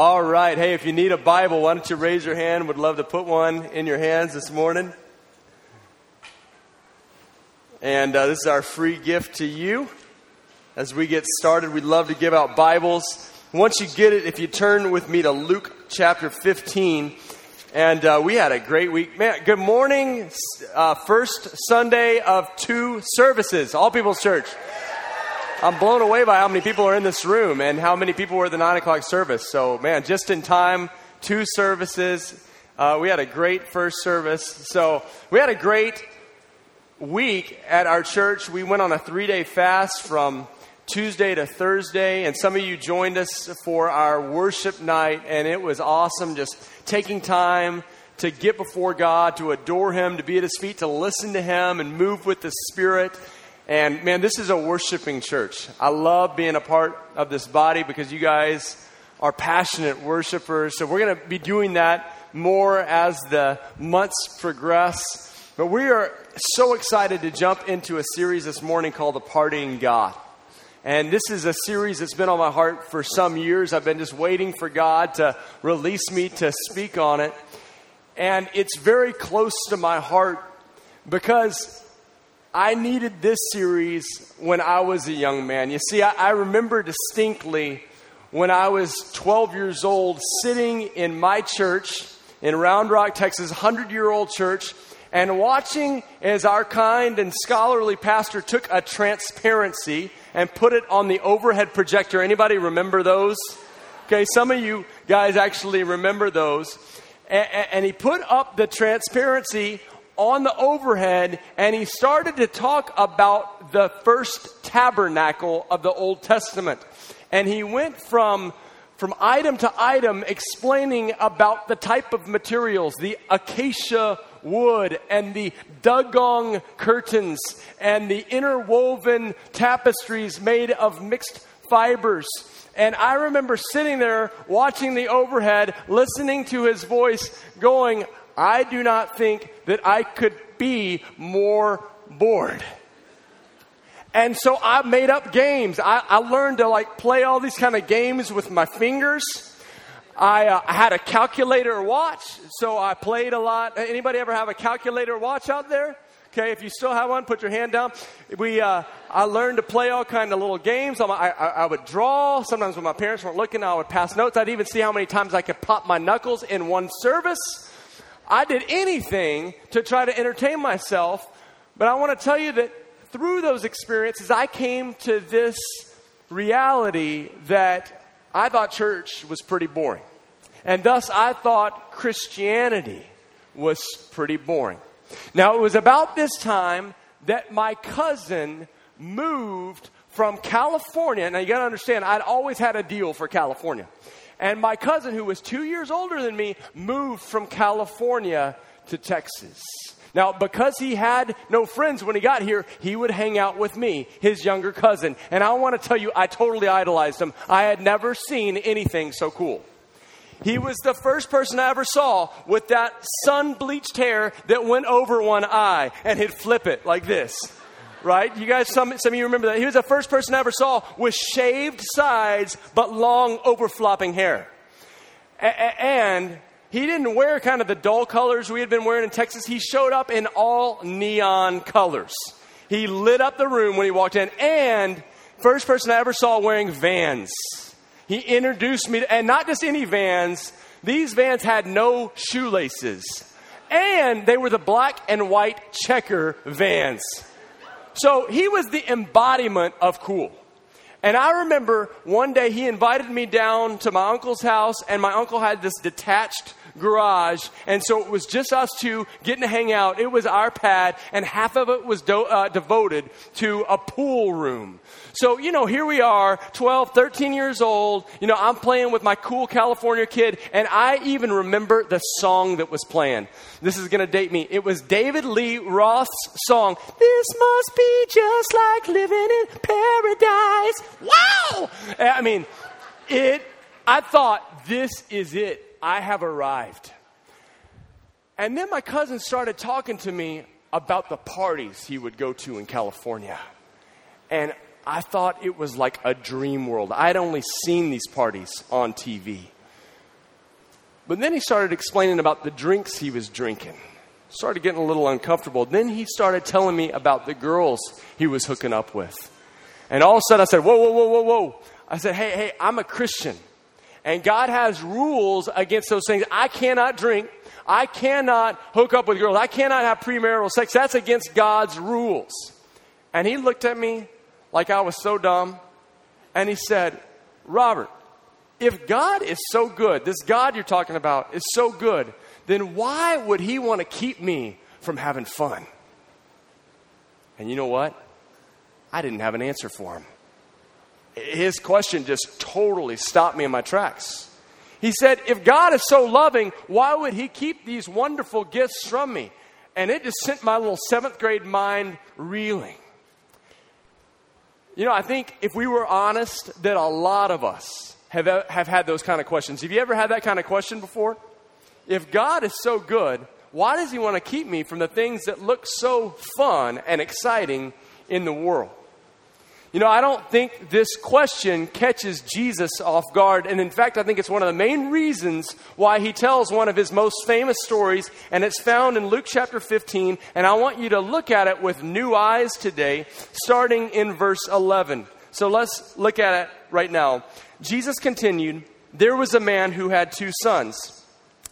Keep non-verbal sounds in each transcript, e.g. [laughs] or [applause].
All right. Hey, if you need a Bible, why don't you raise your hand? Would love to put one in your hands this morning. And uh, this is our free gift to you. As we get started, we'd love to give out Bibles. Once you get it, if you turn with me to Luke chapter 15, and uh, we had a great week. Man, good morning. Uh, first Sunday of two services, All People's Church. I'm blown away by how many people are in this room and how many people were at the 9 o'clock service. So, man, just in time, two services. Uh, we had a great first service. So, we had a great week at our church. We went on a three day fast from Tuesday to Thursday, and some of you joined us for our worship night, and it was awesome just taking time to get before God, to adore Him, to be at His feet, to listen to Him, and move with the Spirit. And man, this is a worshiping church. I love being a part of this body because you guys are passionate worshipers. So we're going to be doing that more as the months progress. But we are so excited to jump into a series this morning called The Partying God. And this is a series that's been on my heart for some years. I've been just waiting for God to release me to speak on it. And it's very close to my heart because I needed this series when I was a young man. You see, I, I, remember distinctly when I was 12 years old sitting in my church in Round Rock, Texas, 100 year old church, and watching as our kind and scholarly pastor took a transparency and put it on the overhead projector. Anybody remember those? Okay, some of you guys actually remember those. And, and he put up the transparency on the overhead and he started to talk about the first tabernacle of the Old Testament. And he went from from item to item explaining about the type of materials, the acacia wood and the dugong curtains and the interwoven tapestries made of mixed fibers. And I remember sitting there watching the overhead, listening to his voice, going, I do not think that I could be more bored. And so I made up games. I, I learned to like play all these kind of games with my fingers. I, uh, I had a calculator watch, so I played a lot. Anybody ever have a calculator watch out there? Okay, if you still have one, put your hand down. We, uh, I learned to play all kind of little games. I, I, I, would draw. Sometimes when my parents weren't looking, I would pass notes. I'd even see how many times I could pop my knuckles in one service. I did anything to try to entertain myself, but I want to tell you that through those experiences, I came to this reality that I thought church was pretty boring. And thus, I thought Christianity was pretty boring. Now, it was about this time that my cousin moved from California. Now, you got to understand, I'd always had a deal for California. And my cousin, who was two years older than me, moved from California to Texas. Now, because he had no friends when he got here, he would hang out with me, his younger cousin. And I want to tell you, I totally idolized him. I had never seen anything so cool. He was the first person I ever saw with that sun bleached hair that went over one eye and he'd flip it like this right? You guys, some, some of you remember that. He was the first person I ever saw with shaved sides but long overflopping hair. A- and he didn't wear kind of the dull colors we had been wearing in Texas. He showed up in all neon colors. He lit up the room when he walked in, and first person I ever saw wearing vans. He introduced me to, and not just any vans, these vans had no shoelaces. And they were the black and white checker vans. So he was the embodiment of cool. And I remember one day he invited me down to my uncle's house, and my uncle had this detached garage. And so it was just us two getting to hang out. It was our pad, and half of it was do- uh, devoted to a pool room. So, you know, here we are, 12, 13 years old. You know, I'm playing with my cool California kid, and I even remember the song that was playing. This is going to date me. It was David Lee Roth's song, This Must Be Just Like Living in Paradise. Wow! Eh, I mean, it, I thought, this is it. I have arrived. And then my cousin started talking to me about the parties he would go to in California. And I thought it was like a dream world. I'd only seen these parties on TV. But then he started explaining about the drinks he was drinking. Started getting a little uncomfortable. Then he started telling me about the girls he was hooking up with. And all of a sudden I said, Whoa, whoa, whoa, whoa, whoa. I said, Hey, hey, I'm a Christian. And God has rules against those things. I cannot drink. I cannot hook up with girls. I cannot have premarital sex. That's against God's rules. And he looked at me like I was so dumb. And he said, Robert, if God is so good, this God you're talking about is so good, then why would He want to keep me from having fun? And you know what? I didn't have an answer for him. His question just totally stopped me in my tracks. He said, If God is so loving, why would He keep these wonderful gifts from me? And it just sent my little seventh grade mind reeling. You know, I think if we were honest, that a lot of us have, have had those kind of questions. Have you ever had that kind of question before? If God is so good, why does He want to keep me from the things that look so fun and exciting in the world? You know, I don't think this question catches Jesus off guard. And in fact, I think it's one of the main reasons why he tells one of his most famous stories. And it's found in Luke chapter 15. And I want you to look at it with new eyes today, starting in verse 11. So let's look at it right now. Jesus continued There was a man who had two sons.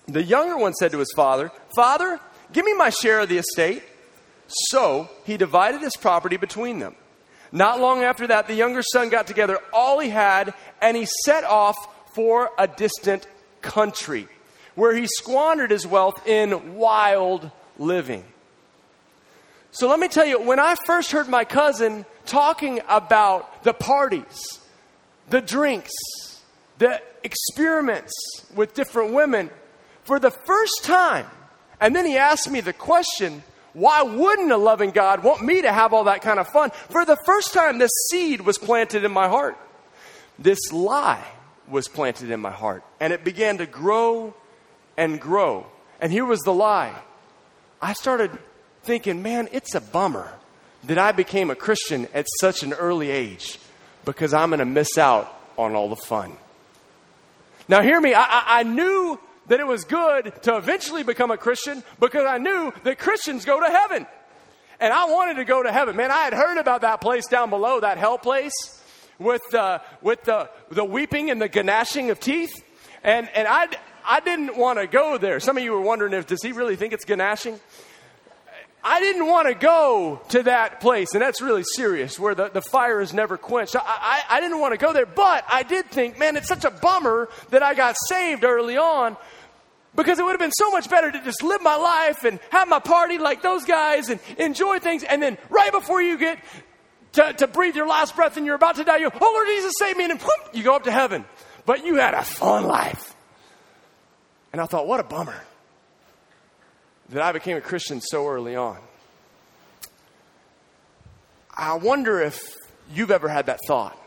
The younger one said to his father, Father, give me my share of the estate. So he divided his property between them. Not long after that, the younger son got together all he had and he set off for a distant country where he squandered his wealth in wild living. So let me tell you, when I first heard my cousin talking about the parties, the drinks, the experiments with different women, for the first time, and then he asked me the question, why wouldn't a loving God want me to have all that kind of fun? For the first time, this seed was planted in my heart. This lie was planted in my heart. And it began to grow and grow. And here was the lie. I started thinking, man, it's a bummer that I became a Christian at such an early age because I'm going to miss out on all the fun. Now, hear me, I, I, I knew that it was good to eventually become a Christian because I knew that Christians go to heaven. And I wanted to go to heaven. Man, I had heard about that place down below, that hell place with, uh, with the, the weeping and the gnashing of teeth. And, and I, I didn't want to go there. Some of you were wondering if, does he really think it's gnashing? I didn't want to go to that place, and that's really serious, where the, the fire is never quenched. I, I, I didn't want to go there, but I did think, man, it's such a bummer that I got saved early on because it would have been so much better to just live my life and have my party like those guys and enjoy things. And then right before you get to, to breathe your last breath and you're about to die, you, oh Lord Jesus, save me. And then you go up to heaven. But you had a fun life. And I thought, what a bummer that I became a Christian so early on. I wonder if you've ever had that thought.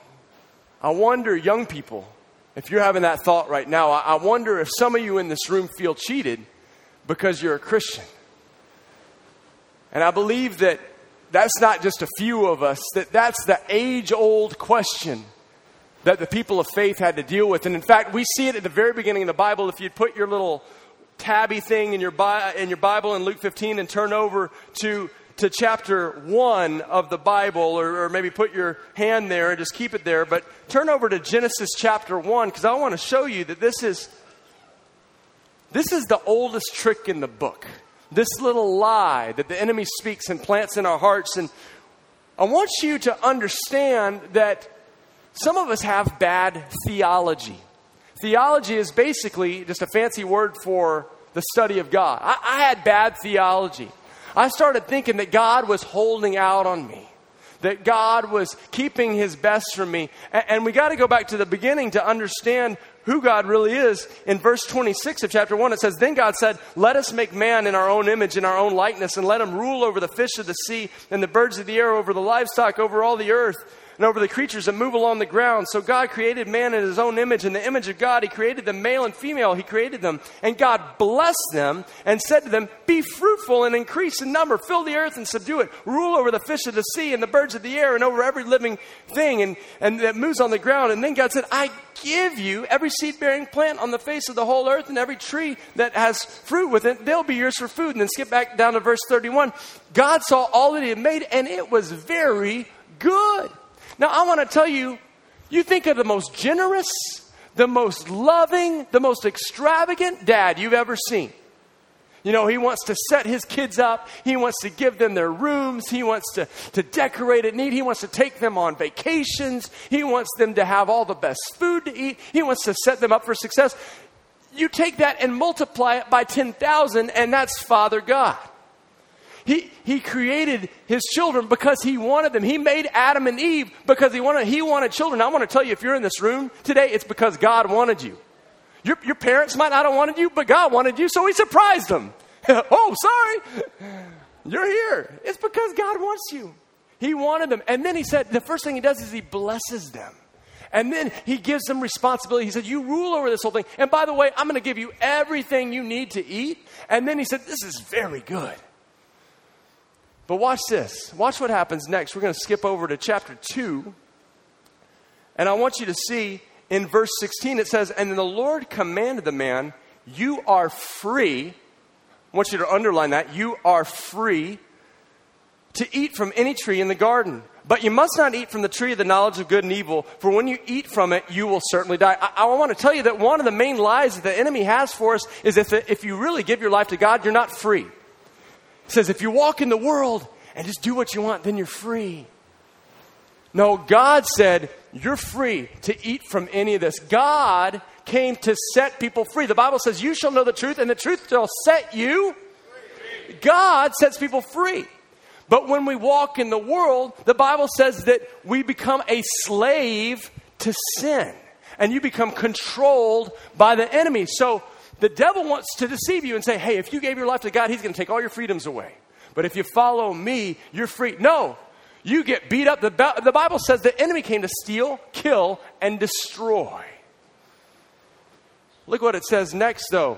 I wonder, young people, if you're having that thought right now, I, wonder if some of you in this room feel cheated because you're a Christian. And I believe that that's not just a few of us, that that's the age old question that the people of faith had to deal with. And in fact, we see it at the very beginning of the Bible. If you'd put your little tabby thing in your, in your Bible in Luke 15 and turn over to to chapter 1 of the Bible, or, or, maybe put your hand there and just keep it there, but turn over to Genesis chapter 1 because I want to show you that this is, this is the oldest trick in the book. This little lie that the enemy speaks and plants in our hearts. And I want you to understand that some of us have bad theology. Theology is basically just a fancy word for the study of God. I, I had bad theology. I started thinking that God was holding out on me, that God was keeping his best from me. And, we got to go back to the beginning to understand who God really is. In verse 26 of chapter 1, it says, Then God said, Let us make man in our own image, in our own likeness, and let him rule over the fish of the sea and the birds of the air, over the livestock, over all the earth and over the creatures that move along the ground. So God created man in his own image. In the image of God, he created them male and female. He created them. And God blessed them and said to them, Be fruitful and increase in number. Fill the earth and subdue it. Rule over the fish of the sea and the birds of the air and over every living thing and, and that moves on the ground. And then God said, I give you every seed bearing plant on the face of the whole earth and every tree that has fruit with it. They'll be yours for food. And then skip back down to verse 31. God saw all that he had made and it was very good. Now, I want to tell you, you think of the most generous, the most loving, the most extravagant dad you've ever seen. You know, he wants to set his kids up. He wants to give them their rooms. He wants to, to decorate it neat. He wants to take them on vacations. He wants them to have all the best food to eat. He wants to set them up for success. You take that and multiply it by 10,000, and that's Father God. He, he created his children because he wanted them. He made Adam and Eve because he wanted, he wanted children. I want to tell you, if you're in this room today, it's because God wanted you. Your, your parents might not have wanted you, but God wanted you, so he surprised them. [laughs] oh, sorry. You're here. It's because God wants you. He wanted them. And then he said, the first thing he does is he blesses them. And then he gives them responsibility. He said, You rule over this whole thing. And by the way, I'm going to give you everything you need to eat. And then he said, This is very good. But watch this. Watch what happens next. We're going to skip over to chapter 2. And I want you to see in verse 16 it says, And the Lord commanded the man, You are free. I want you to underline that. You are free to eat from any tree in the garden. But you must not eat from the tree of the knowledge of good and evil, for when you eat from it, you will certainly die. I, I want to tell you that one of the main lies that the enemy has for us is if, if you really give your life to God, you're not free says if you walk in the world and just do what you want, then you're free. No, God said you're free to eat from any of this. God came to set people free. The Bible says, You shall know the truth, and the truth shall set you. God sets people free. But when we walk in the world, the Bible says that we become a slave to sin and you become controlled by the enemy. So the devil wants to deceive you and say, hey, if you gave your life to God, he's going to take all your freedoms away. But if you follow me, you're free. No, you get beat up. The, the Bible says the enemy came to steal, kill, and destroy. Look what it says next, though.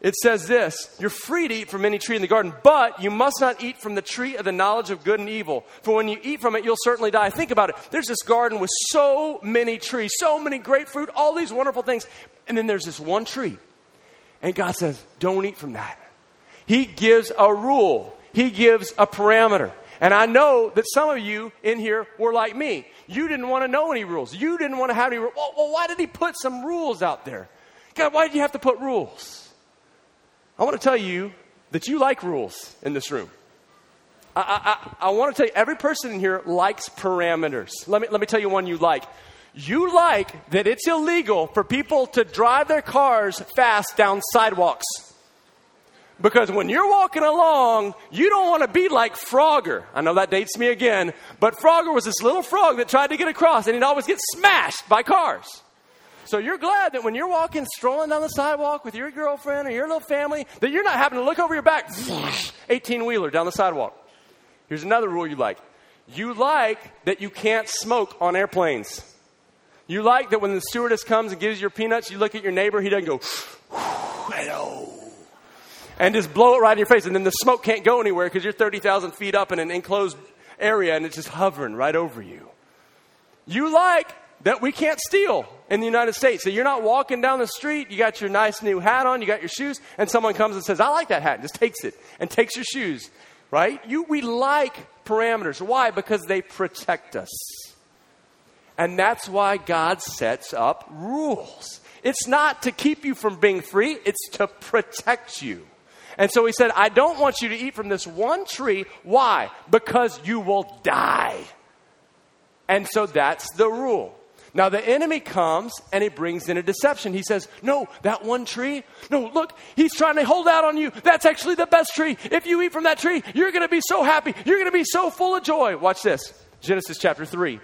It says this You're free to eat from any tree in the garden, but you must not eat from the tree of the knowledge of good and evil. For when you eat from it, you'll certainly die. Think about it. There's this garden with so many trees, so many grapefruit, all these wonderful things. And then there's this one tree and God says, don't eat from that. He gives a rule, He gives a parameter. And I know that some of you in here were like me. You didn't want to know any rules. You didn't want to have any rules. Well, well, why did He put some rules out there? God, why did you have to put rules? I want to tell you that you like rules in this room. I, I, I, want to tell you, every person in here likes parameters. Let me, let me tell you one you like. You like that it's illegal for people to drive their cars fast down sidewalks. Because when you're walking along, you don't want to be like Frogger. I know that dates me again, but Frogger was this little frog that tried to get across and he'd always get smashed by cars. So you're glad that when you're walking, strolling down the sidewalk with your girlfriend or your little family, that you're not having to look over your back, 18 wheeler down the sidewalk. Here's another rule you like. You like that you can't smoke on airplanes. You like that when the stewardess comes and gives you your peanuts, you look at your neighbor, he doesn't go, hello, and just blow it right in your face. And then the smoke can't go anywhere because you're 30,000 feet up in an enclosed area and it's just hovering right over you. You like that we can't steal in the United States. So you're not walking down the street, you got your nice new hat on, you got your shoes, and someone comes and says, I like that hat, and just takes it and takes your shoes, right? You, we like parameters. Why? Because they protect us. And that's why God sets up rules. It's not to keep you from being free, it's to protect you. And so he said, I don't want you to eat from this one tree. Why? Because you will die. And so that's the rule. Now the enemy comes and he brings in a deception. He says, No, that one tree, no, look, he's trying to hold out on you. That's actually the best tree. If you eat from that tree, you're going to be so happy. You're going to be so full of joy. Watch this Genesis chapter 3.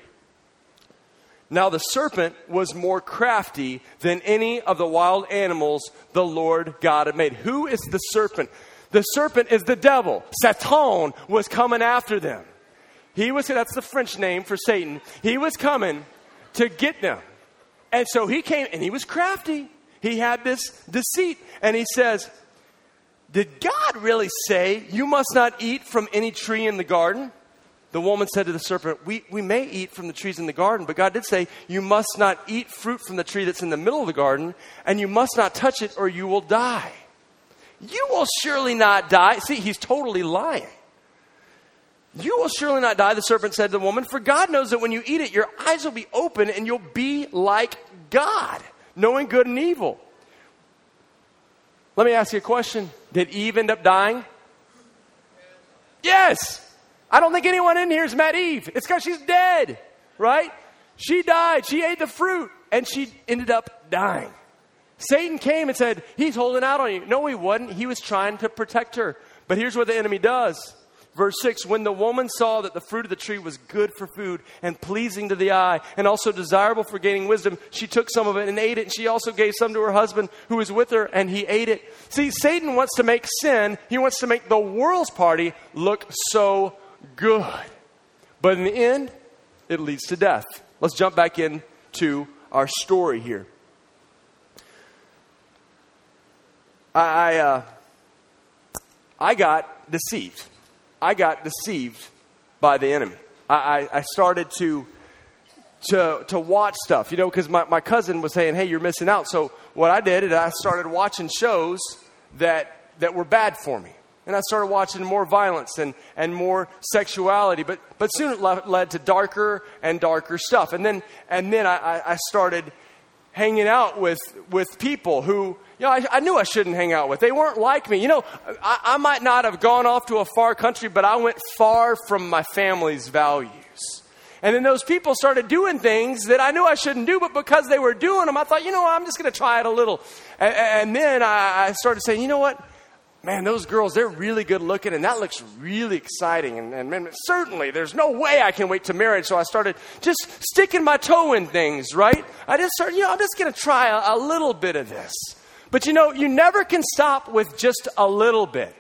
Now the serpent was more crafty than any of the wild animals the Lord God had made. Who is the serpent? The serpent is the devil. Satan was coming after them. He was, that's the French name for Satan. He was coming to get them. And so he came and he was crafty. He had this deceit. And he says, Did God really say you must not eat from any tree in the garden? The woman said to the serpent, we, we may eat from the trees in the garden, but God did say, You must not eat fruit from the tree that's in the middle of the garden, and you must not touch it, or you will die. You will surely not die. See, he's totally lying. You will surely not die, the serpent said to the woman, for God knows that when you eat it, your eyes will be open and you'll be like God, knowing good and evil. Let me ask you a question Did Eve end up dying? Yes. I don't think anyone in here has met Eve. It's because she's dead, right? She died. She ate the fruit and she ended up dying. Satan came and said, He's holding out on you. No, he wasn't. He was trying to protect her. But here's what the enemy does. Verse 6 When the woman saw that the fruit of the tree was good for food and pleasing to the eye and also desirable for gaining wisdom, she took some of it and ate it. And she also gave some to her husband who was with her, and he ate it. See, Satan wants to make sin, he wants to make the world's party look so good. But in the end, it leads to death. Let's jump back into our story here. I, uh, I got deceived. I got deceived by the enemy. I, I started to, to, to watch stuff, you know, because my, my cousin was saying, hey, you're missing out. So what I did is I started watching shows that, that were bad for me. And I started watching more violence and, and more sexuality. But, but soon it le- led to darker and darker stuff. And then, and then I, I started hanging out with, with people who, you know, I, I, knew I shouldn't hang out with. They weren't like me. You know, I, I might not have gone off to a far country, but I went far from my family's values. And then those people started doing things that I knew I shouldn't do, but because they were doing them, I thought, you know I'm just going to try it a little. And, and then I, I started saying, you know what? Man, those girls, they're really good looking, and that looks really exciting. And, and man, certainly, there's no way I can wait to marriage. So I started just sticking my toe in things, right? I just started, you know, I'm just going to try a, a little bit of this. But you know, you never can stop with just a little bit.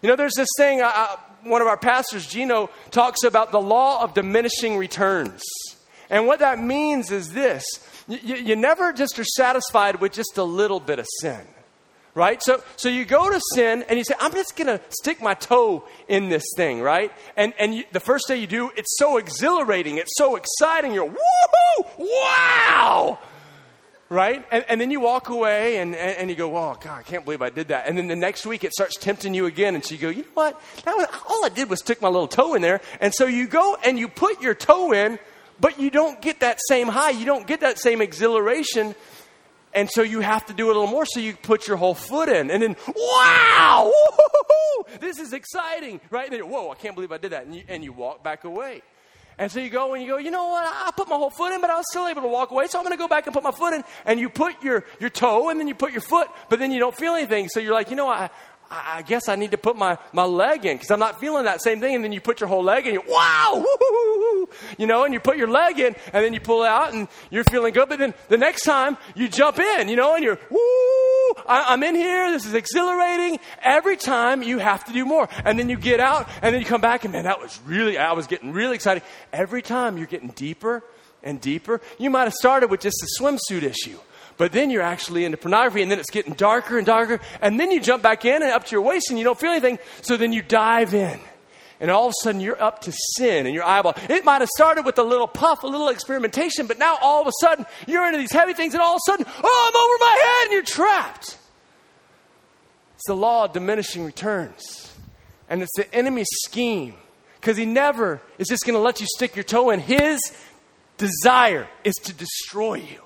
You know, there's this thing, uh, uh one of our pastors, Gino, talks about the law of diminishing returns. And what that means is this you, you never just are satisfied with just a little bit of sin right? So, so you go to sin and you say, I'm just going to stick my toe in this thing, right? And, and you, the first day you do, it's so exhilarating, it's so exciting. You're, woohoo, wow, right? And, and then you walk away and, and, and, you go, oh, God, I can't believe I did that. And then the next week it starts tempting you again. And so you go, you know what? That was, all I did was stick my little toe in there. And so you go and you put your toe in, but you don't get that same high. You don't get that same exhilaration and so you have to do a little more. So you put your whole foot in. And then, wow, this is exciting, right? And then, whoa, I can't believe I did that. And you, and you walk back away. And so you go and you go, you know what? I put my whole foot in, but I was still able to walk away. So I'm going to go back and put my foot in. And you put your, your toe and then you put your foot, but then you don't feel anything. So you're like, you know, I, I guess I need to put my, my leg in because I'm not feeling that same thing. And then you put your whole leg in, you wow, [laughs] you know, and you put your leg in, and then you pull out, and you're feeling good. But then the next time you jump in, you know, and you're woo, I, I'm in here. This is exhilarating. Every time you have to do more, and then you get out, and then you come back, and man, that was really, I was getting really excited. Every time you're getting deeper and deeper. You might have started with just a swimsuit issue. But then you're actually into pornography, and then it's getting darker and darker, and then you jump back in and up to your waist, and you don't feel anything. So then you dive in, and all of a sudden you're up to sin in your eyeball. It might have started with a little puff, a little experimentation, but now all of a sudden you're into these heavy things, and all of a sudden, oh, I'm over my head, and you're trapped. It's the law of diminishing returns, and it's the enemy's scheme because he never is just going to let you stick your toe in. His desire is to destroy you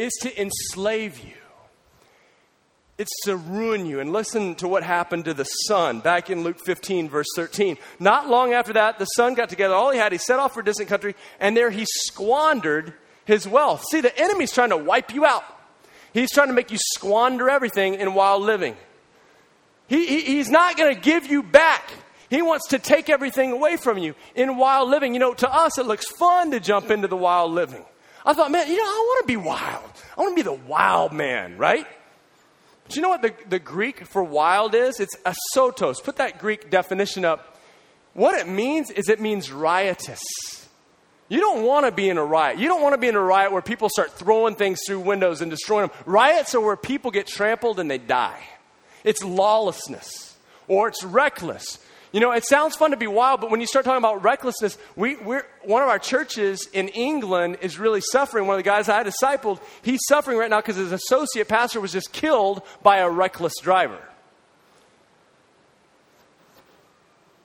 is to enslave you. It's to ruin you. And listen to what happened to the son back in Luke 15, verse 13. Not long after that, the son got together all he had. He set off for a distant country, and there he squandered his wealth. See, the enemy's trying to wipe you out, he's trying to make you squander everything in wild living. He, he, he's not going to give you back. He wants to take everything away from you in wild living. You know, to us, it looks fun to jump into the wild living. I thought, man, you know, I want to be wild. I want to be the wild man, right? But you know what the, the Greek for wild is? It's asotos. Put that Greek definition up. What it means is it means riotous. You don't want to be in a riot. You don't want to be in a riot where people start throwing things through windows and destroying them. Riots are where people get trampled and they die. It's lawlessness or it's reckless. You know, it sounds fun to be wild, but when you start talking about recklessness, we, we're, one of our churches in England is really suffering. One of the guys I discipled, he's suffering right now because his associate pastor was just killed by a reckless driver.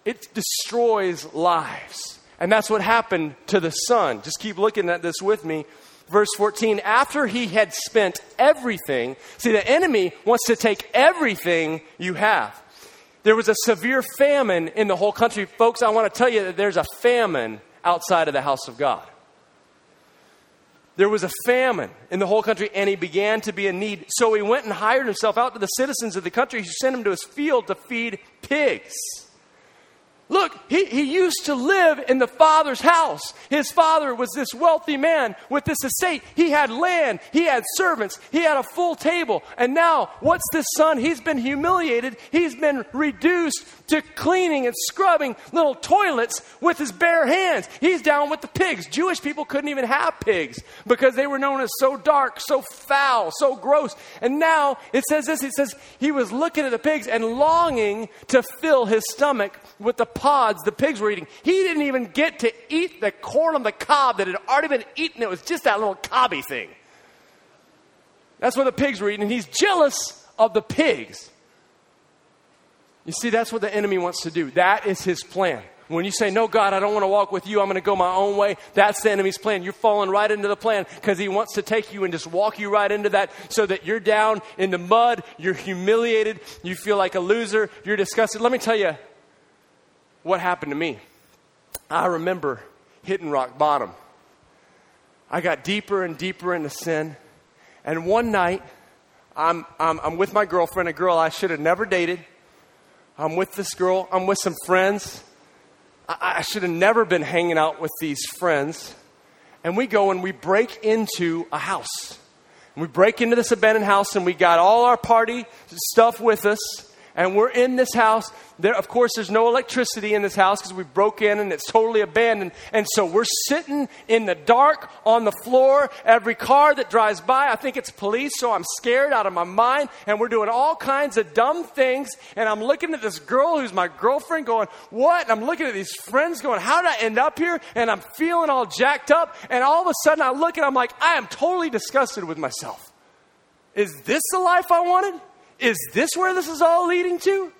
It destroys lives. And that's what happened to the son. Just keep looking at this with me. Verse 14, after he had spent everything, see, the enemy wants to take everything you have. There was a severe famine in the whole country. Folks, I want to tell you that there's a famine outside of the house of God. There was a famine in the whole country, and he began to be in need. So he went and hired himself out to the citizens of the country He sent him to his field to feed pigs. Look, he, he used to live in the father's house. His father was this wealthy man with this estate. He had land, he had servants, he had a full table. And now, what's this son? He's been humiliated. He's been reduced to cleaning and scrubbing little toilets with his bare hands. He's down with the pigs. Jewish people couldn't even have pigs because they were known as so dark, so foul, so gross. And now it says this it says he was looking at the pigs and longing to fill his stomach with the pods the pigs were eating. He didn't even get to eat the corn on the cob that had already been eaten. It was just that little cobby thing. That's what the pigs were eating, and he's jealous of the pigs. You see, that's what the enemy wants to do. That is his plan. When you say, No, God, I don't want to walk with you, I'm going to go my own way, that's the enemy's plan. You're falling right into the plan because he wants to take you and just walk you right into that so that you're down in the mud, you're humiliated, you feel like a loser, you're disgusted. Let me tell you, what happened to me. I remember hitting rock bottom. I got deeper and deeper into sin. And one night, I'm, I'm, I'm with my girlfriend, a girl I should have never dated. I'm with this girl, I'm with some friends. I, I should have never been hanging out with these friends. And we go and we break into a house. And we break into this abandoned house, and we got all our party stuff with us and we're in this house. There, of course, there's no electricity in this house because we broke in and it's totally abandoned. And so we're sitting in the dark on the floor. Every car that drives by, I think it's police, so I'm scared out of my mind. And we're doing all kinds of dumb things. And I'm looking at this girl who's my girlfriend going, What? And I'm looking at these friends going, How did I end up here? And I'm feeling all jacked up. And all of a sudden I look and I'm like, I am totally disgusted with myself. Is this the life I wanted? Is this where this is all leading to?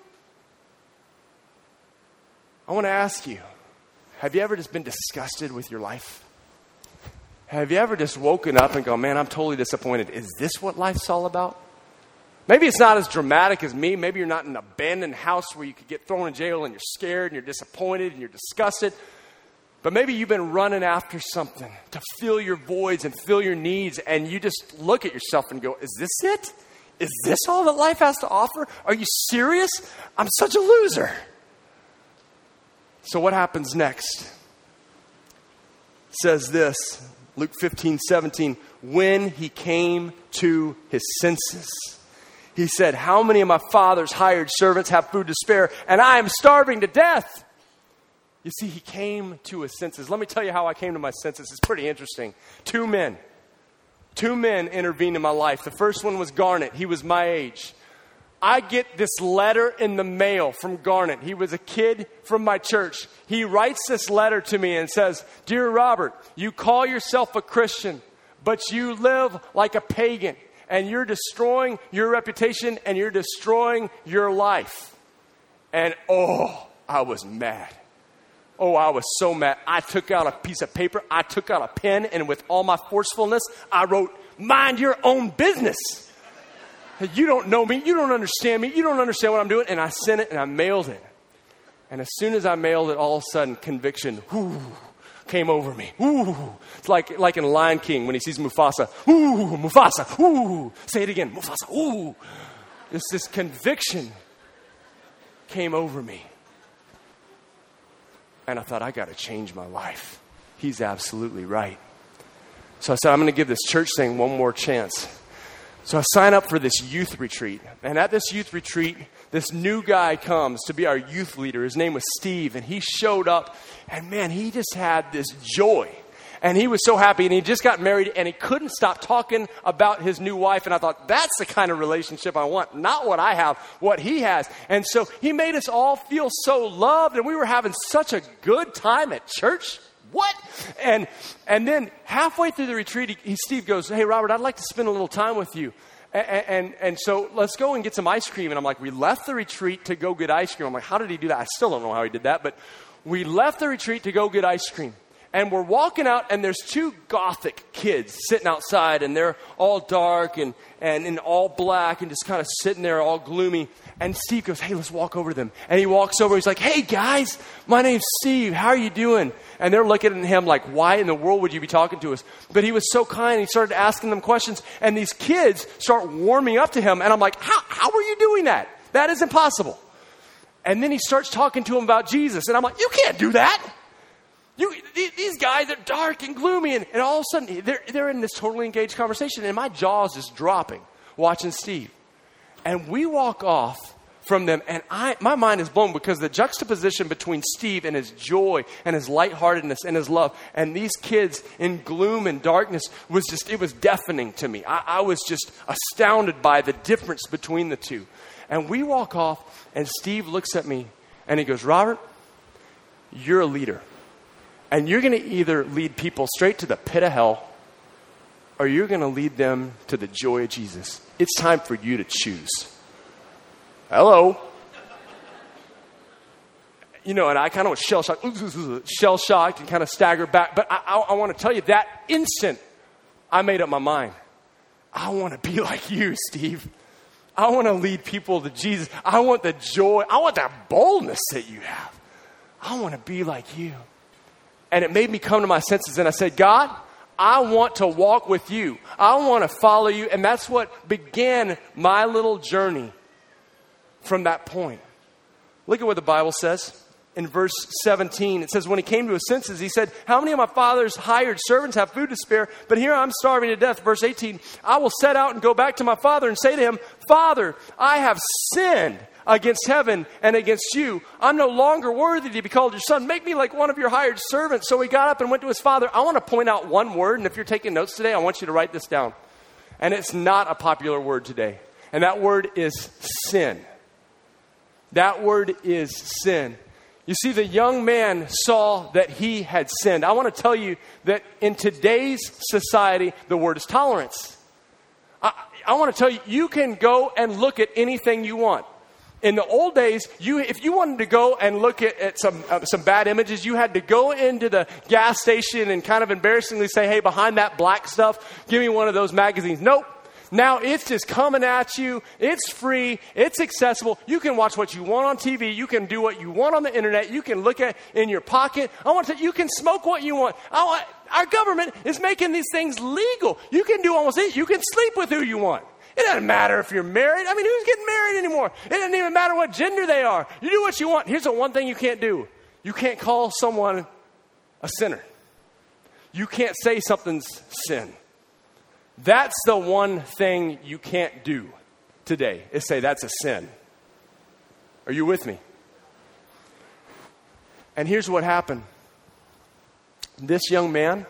I want to ask you have you ever just been disgusted with your life? Have you ever just woken up and go, man, I'm totally disappointed? Is this what life's all about? Maybe it's not as dramatic as me. Maybe you're not in an abandoned house where you could get thrown in jail and you're scared and you're disappointed and you're disgusted. But maybe you've been running after something to fill your voids and fill your needs, and you just look at yourself and go, Is this it? Is this all that life has to offer? Are you serious? I'm such a loser. So, what happens next? It says this Luke 15, 17. When he came to his senses, he said, How many of my father's hired servants have food to spare, and I am starving to death? You see, he came to his senses. Let me tell you how I came to my senses. It's pretty interesting. Two men Two men intervened in my life. The first one was Garnet. He was my age. I get this letter in the mail from Garnet. He was a kid from my church. He writes this letter to me and says, Dear Robert, you call yourself a Christian, but you live like a pagan, and you're destroying your reputation and you're destroying your life. And oh, I was mad. Oh, I was so mad. I took out a piece of paper, I took out a pen, and with all my forcefulness, I wrote, Mind your own business. You don't know me, you don't understand me, you don't understand what I'm doing. And I sent it and I mailed it. And as soon as I mailed it, all of a sudden, conviction whoo, came over me. It's like, like in Lion King when he sees Mufasa. Ooh, Mufasa. Ooh. Say it again. Mufasa. Ooh. This, this conviction came over me. And I thought, I got to change my life. He's absolutely right. So I said, I'm going to give this church thing one more chance. So I sign up for this youth retreat. And at this youth retreat, this new guy comes to be our youth leader. His name was Steve, and he showed up, and man, he just had this joy. And he was so happy, and he just got married, and he couldn't stop talking about his new wife. And I thought, that's the kind of relationship I want, not what I have, what he has. And so he made us all feel so loved, and we were having such a good time at church. What? And and then halfway through the retreat, he, he, Steve goes, "Hey, Robert, I'd like to spend a little time with you." And, and, and, so let's go and get some ice cream. And I'm like, we left the retreat to go get ice cream. I'm like, how did he do that? I still don't know how he did that, but we left the retreat to go get ice cream. And we're walking out, and there's two gothic kids sitting outside, and they're all dark and, and in all black and just kind of sitting there all gloomy. And Steve goes, Hey, let's walk over to them. And he walks over, he's like, Hey, guys, my name's Steve. How are you doing? And they're looking at him like, Why in the world would you be talking to us? But he was so kind, he started asking them questions, and these kids start warming up to him. And I'm like, How, how are you doing that? That is impossible. And then he starts talking to them about Jesus. And I'm like, You can't do that. You, these guys are dark and gloomy, and, and all of a sudden they're, they're in this totally engaged conversation, and my jaw's just dropping watching Steve. And we walk off from them, and I, my mind is blown because the juxtaposition between Steve and his joy and his lightheartedness and his love, and these kids in gloom and darkness was just, it was deafening to me. I, I was just astounded by the difference between the two. And we walk off, and Steve looks at me and he goes, Robert, you're a leader. And you're going to either lead people straight to the pit of hell or you're going to lead them to the joy of Jesus. It's time for you to choose. Hello. You know, and I kind of was shell shocked, shell shocked, and kind of staggered back. But I, I, I want to tell you that instant, I made up my mind. I want to be [laughs] like you, Steve. I want to lead people to Jesus. I want the joy. I want that boldness that you have. I want to be like you. And it made me come to my senses. And I said, God, I want to walk with you. I want to follow you. And that's what began my little journey from that point. Look at what the Bible says in verse 17. It says, When he came to his senses, he said, How many of my father's hired servants have food to spare? But here I'm starving to death. Verse 18, I will set out and go back to my father and say to him, Father, I have sinned against heaven and against you. I'm no longer worthy to be called your son. Make me like one of your hired servants. So he got up and went to his father. I want to point out one word, and if you're taking notes today, I want you to write this down. And it's not a popular word today. And that word is sin. That word is sin. You see, the young man saw that he had sinned. I want to tell you that in today's society, the word is tolerance. I, I want to tell you, you can go and look at anything you want in the old days, you, if you wanted to go and look at, at some, uh, some bad images, you had to go into the gas station and kind of embarrassingly say, hey, behind that black stuff, give me one of those magazines. Nope. Now it's just coming at you. It's free. It's accessible. You can watch what you want on TV. You can do what you want on the internet. You can look at in your pocket. I want to. You can smoke what you want. Want, our government is making these things legal. You can do almost anything. You can sleep with who you want. It doesn't matter if you're married. I mean, who's getting married anymore? It doesn't even matter what gender they are. You do what you want. Here's the one thing you can't do you can't call someone a sinner. You can't say something's sin. That's the one thing you can't do today is say that's a sin. Are you with me? And here's what happened this young man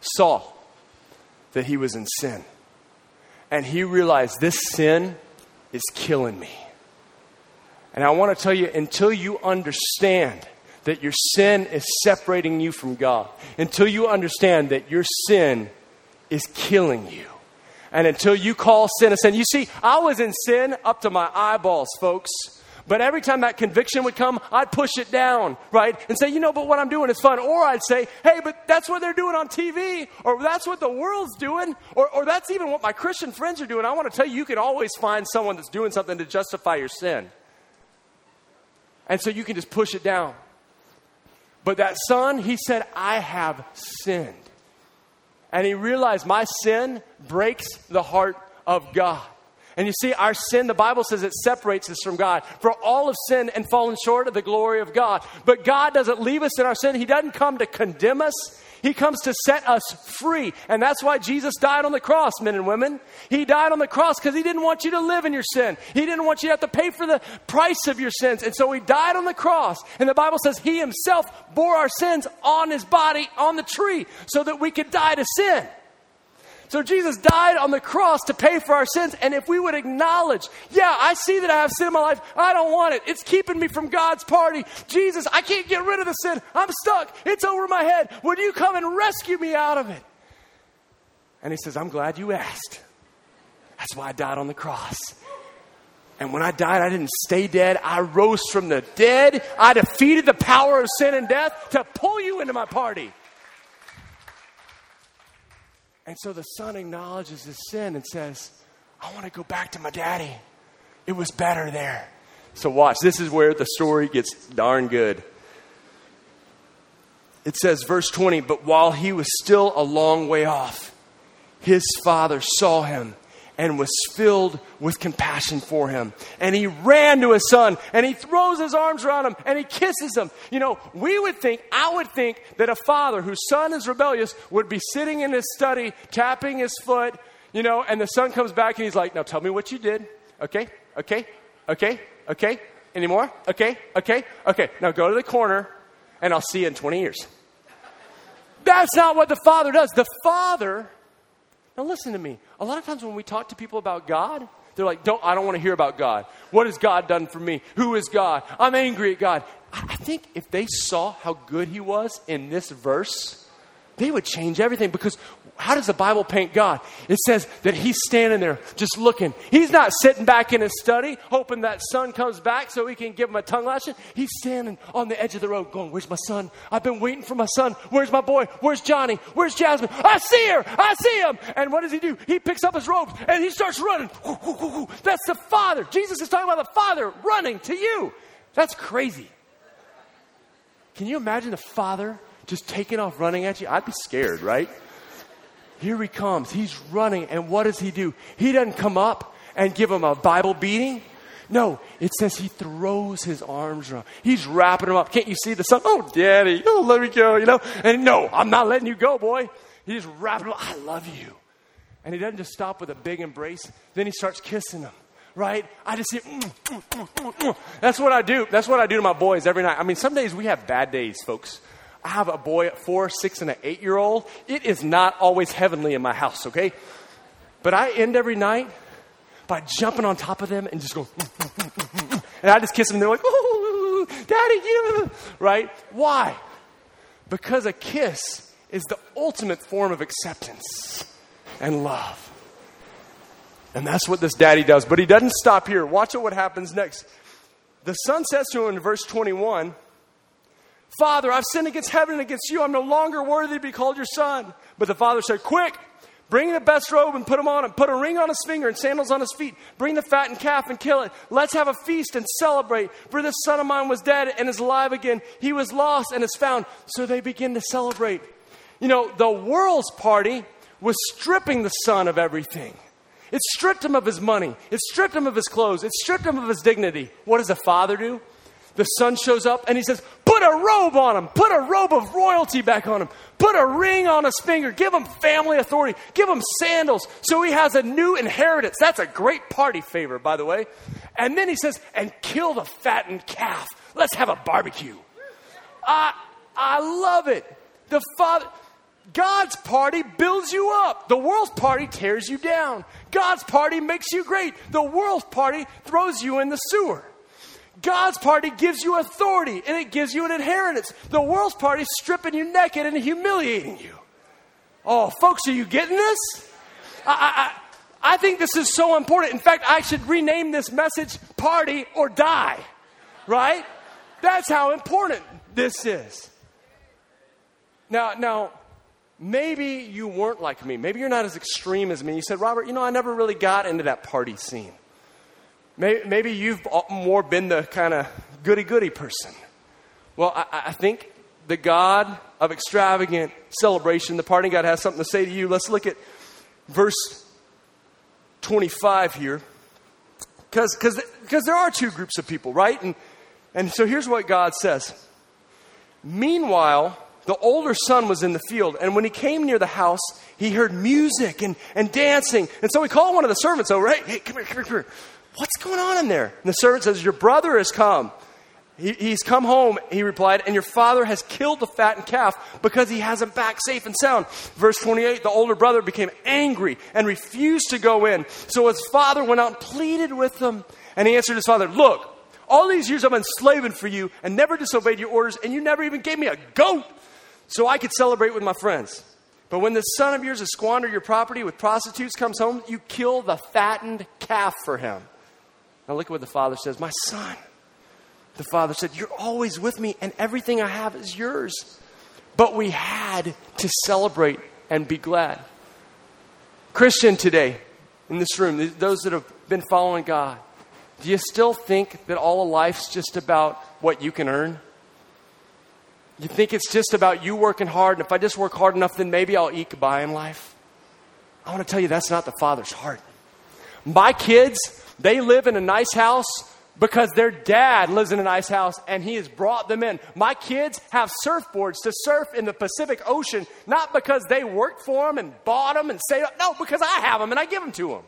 saw that he was in sin and he realized this sin is killing me. And I want to tell you until you understand that your sin is separating you from God, until you understand that your sin is killing you, and until you call sin a sin. You see, I was in sin up to my eyeballs, folks. But every time that conviction would come, I'd push it down, right? And say, you know, but what I'm doing is fun. Or I'd say, hey, but that's what they're doing on TV. Or that's what the world's doing. Or, or that's even what my Christian friends are doing. I want to tell you, you can always find someone that's doing something to justify your sin. And so you can just push it down. But that son, he said, I have sinned. And he realized my sin breaks the heart of God. And you see, our sin, the Bible says it separates us from God. For all of sin and fallen short of the glory of God. But God doesn't leave us in our sin. He doesn't come to condemn us. He comes to set us free. And that's why Jesus died on the cross, men and women. He died on the cross because he didn't want you to live in your sin. He didn't want you to have to pay for the price of your sins. And so he died on the cross. And the Bible says he himself bore our sins on his body on the tree so that we could die to sin. So Jesus died on the cross to pay for our sins. And if we would acknowledge, yeah, I see that I have sin in my life. I don't want it. It's keeping me from God's party. Jesus, I can't get rid of the sin. I'm stuck. It's over my head. Would you come and rescue me out of it? And he says, I'm glad you asked. That's why I died on the cross. And when I died, I didn't stay dead. I rose from the dead. I defeated the power of sin and death to pull you into my party. And so the son acknowledges his sin and says, I want to go back to my daddy. It was better there. So, watch, this is where the story gets darn good. It says, verse 20, but while he was still a long way off, his father saw him and was filled with compassion for him. And he ran to his son and he throws his arms around him and he kisses him. You know, we would think, I would think that a father whose son is rebellious would be sitting in his study, tapping his foot, you know, and the son comes back and he's like, Now tell me what you did. Okay, okay, okay, okay. Anymore? Okay, okay, okay. Now go to the corner and I'll see you in 20 years. That's not what the father does. The father now, listen to me. A lot of times when we talk to people about God, they're like, don't, I don't want to hear about God. What has God done for me? Who is God? I'm angry at God. I think if they saw how good He was in this verse, they would change everything because how does the Bible paint God? It says that he's standing there just looking. He's not sitting back in his study hoping that son comes back so he can give him a tongue lashing. He's standing on the edge of the road going, Where's my son? I've been waiting for my son. Where's my boy? Where's Johnny? Where's Jasmine? I see her. I see him. And what does he do? He picks up his robes and he starts running. That's the Father. Jesus is talking about the Father running to you. That's crazy. Can you imagine the Father just taking off running at you? I'd be scared, right? Here he comes. He's running. And what does he do? He doesn't come up and give him a Bible beating. No, it says he throws his arms around. He's wrapping him up. Can't you see the son? Oh, daddy, oh, let me go, you know? And no, I'm not letting you go, boy. He's wrapping him up. I love you. And he doesn't just stop with a big embrace. Then he starts kissing him right? I just see, mm, mm, mm, that's what I do. That's what I do to my boys every night. I mean, some days we have bad days, folks. I have a boy at four, six, and an eight year old. It is not always heavenly in my house, okay? But I end every night by jumping on top of them and just going, and I just kiss them. And they're like, "Ooh, Daddy, you," right? Why? Because a kiss is the ultimate form of acceptance and love. And that's what this daddy does. But he doesn't stop here. Watch what happens next. The son says to him in verse 21 Father, I've sinned against heaven and against you. I'm no longer worthy to be called your son. But the father said, Quick, bring the best robe and put him on him. Put a ring on his finger and sandals on his feet. Bring the fattened calf and kill it. Let's have a feast and celebrate. For this son of mine was dead and is alive again. He was lost and is found. So they begin to celebrate. You know, the world's party was stripping the son of everything. It stripped him of his money. It stripped him of his clothes. It stripped him of his dignity. What does the father do? The son shows up and he says, Put a robe on him. Put a robe of royalty back on him. Put a ring on his finger. Give him family authority. Give him sandals so he has a new inheritance. That's a great party favor, by the way. And then he says, And kill the fattened calf. Let's have a barbecue. I, I love it. The father. God's party builds you up. The world's party tears you down. God's party makes you great. The world's party throws you in the sewer. God's party gives you authority and it gives you an inheritance. The world's party is stripping you naked and humiliating you. Oh, folks, are you getting this? I, I, I think this is so important. In fact, I should rename this message Party or Die, right? That's how important this is. Now, now, maybe you weren't like me. Maybe you're not as extreme as me. You said, Robert, you know, I never really got into that party scene. Maybe you've more been the kind of goody goody person. Well, I, I, think the God of extravagant celebration, the parting God, has something to say to you. Let's look at verse 25 here. Because there are two groups of people, right? And, and so here's what God says Meanwhile, the older son was in the field, and when he came near the house, he heard music and, and dancing. And so he called one of the servants over, hey, hey, come here, come here, come here. What's going on in there? And the servant says, Your brother has come. He, he's come home, he replied, and your father has killed the fattened calf because he has him back safe and sound. Verse 28 The older brother became angry and refused to go in. So his father went out and pleaded with him. And he answered his father, Look, all these years I've been slaving for you and never disobeyed your orders, and you never even gave me a goat so I could celebrate with my friends. But when this son of yours has squandered your property with prostitutes comes home, you kill the fattened calf for him. Now look at what the father says My son. The father said, You're always with me, and everything I have is yours. But we had to celebrate and be glad. Christian today, in this room, those that have been following God, do you still think that all of life's just about what you can earn? You think it's just about you working hard, and if I just work hard enough, then maybe I'll eke by in life? I want to tell you that's not the Father's heart. My kids, they live in a nice house because their dad lives in a nice house and he has brought them in. My kids have surfboards to surf in the Pacific Ocean, not because they worked for them and bought them and saved up. No, because I have them and I give them to them.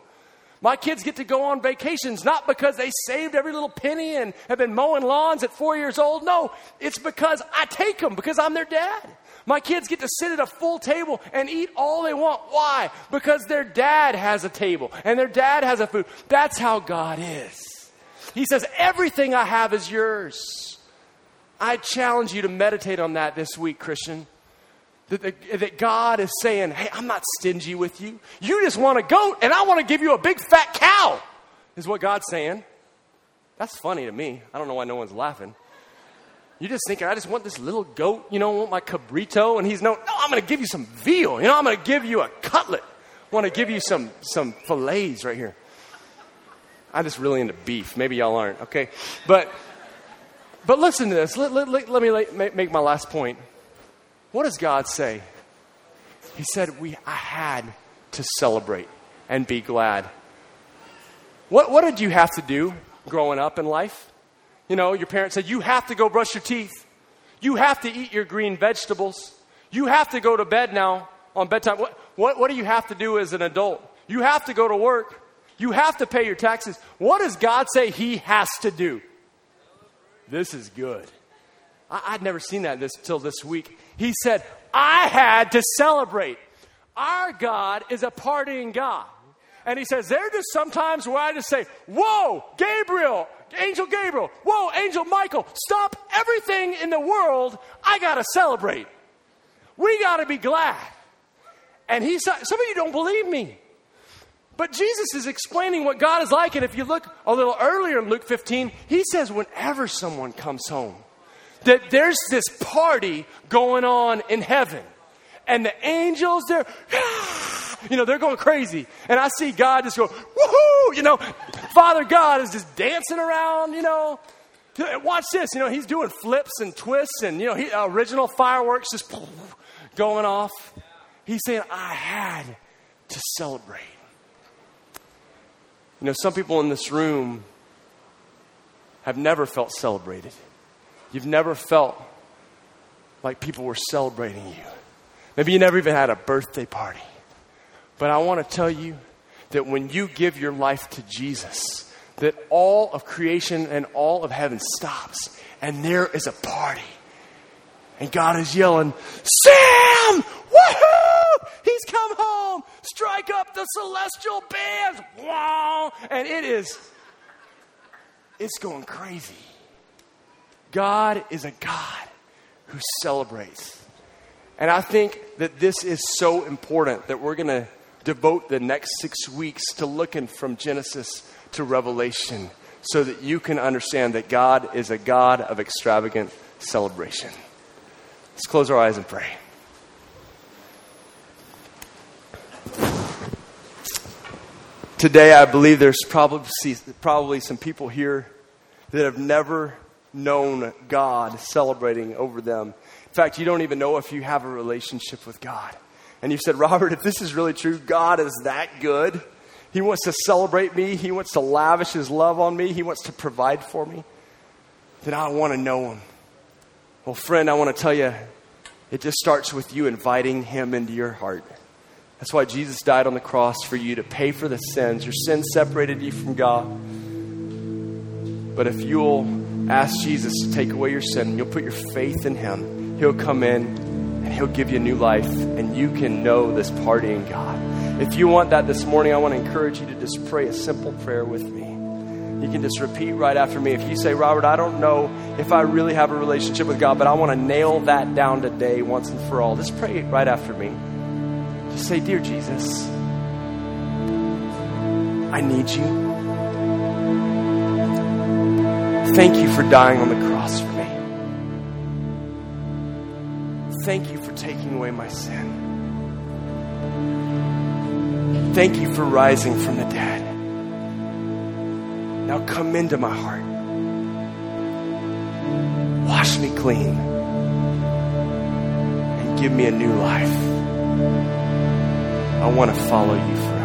My kids get to go on vacations not because they saved every little penny and have been mowing lawns at four years old. No, it's because I take them because I'm their dad. My kids get to sit at a full table and eat all they want. Why? Because their dad has a table and their dad has a food. That's how God is. He says, Everything I have is yours. I challenge you to meditate on that this week, Christian. That, that, God is saying, Hey, I'm not stingy with you. You just want a goat, and I want to give you a big fat cow, is what God's saying. That's funny to me. I don't know why no one's laughing. You're just thinking, I just want this little goat, you know, I want my cabrito. And he's no, no, I'm going to give you some veal. You know, I'm going to give you a cutlet. I want to give you some, some fillets right here. I'm just really into beef. Maybe y'all aren't, okay? But, but listen to this. Let, let, let, let me make my last point. What does God say? He said, we, I had to celebrate and be glad. What, what did you have to do growing up in life? You know, your parents said, you have to go brush your teeth. You have to eat your green vegetables. You have to go to bed now on bedtime. What, what, what do you have to do as an adult? You have to go to work. You have to pay your taxes. What does God say He has to do? This is good. I, would never seen that this till this week. He said, I had to celebrate. Our God is a partying God. And he says, there are just sometimes where I just say, Whoa, Gabriel, Angel Gabriel, whoa, Angel Michael, stop everything in the world. I got to celebrate. We got to be glad. And he said, Some of you don't believe me. But Jesus is explaining what God is like. And if you look a little earlier in Luke 15, he says, whenever someone comes home, that there's this party going on in heaven. And the angels, they're, [laughs] you know, they're going crazy. And I see God just go, woohoo, you know, Father God is just dancing around, you know. Watch this, you know, he's doing flips and twists and, you know, he, original fireworks just [laughs] going off. He's saying, I had to celebrate. You know, some people in this room have never felt celebrated. You've never felt like people were celebrating you. Maybe you never even had a birthday party. But I want to tell you that when you give your life to Jesus, that all of creation and all of heaven stops and there is a party. And God is yelling, Sam! Woohoo! He's come home! Strike up the celestial bands! Wow! And it is, it's going crazy. God is a God who celebrates. And I think that this is so important that we're going to devote the next six weeks to looking from Genesis to Revelation so that you can understand that God is a God of extravagant celebration. Let's close our eyes and pray. Today, I believe there's probably, probably some people here that have never known God celebrating over them. In fact, you don't even know if you have a relationship with God. And you said, Robert, if this is really true, God is that good. He wants to celebrate me. He wants to lavish His love on me. He wants to provide for me. Then I want to know Him. Well, friend, I want to tell you It just starts with you inviting Him into your heart. That's why Jesus died on the cross for you to pay for the sins. Your sins separated you from God. But if you'll ask Jesus to take away your sin, you'll put your faith in Him, He'll come in and He'll give you new life, and you can know this partying God. If you want that this morning, I want to encourage you to just pray a simple prayer with me. You can just repeat right after me. If you say, Robert, I don't know if I really have a relationship with God, but I want to nail that down today once and for all, just pray right after me. Just say, Dear Jesus, I need you. Thank you for dying on the cross for me. Thank you taking away my sin. Thank you for rising from the dead. Now come into my heart. Wash me clean and give me a new life. I want to follow you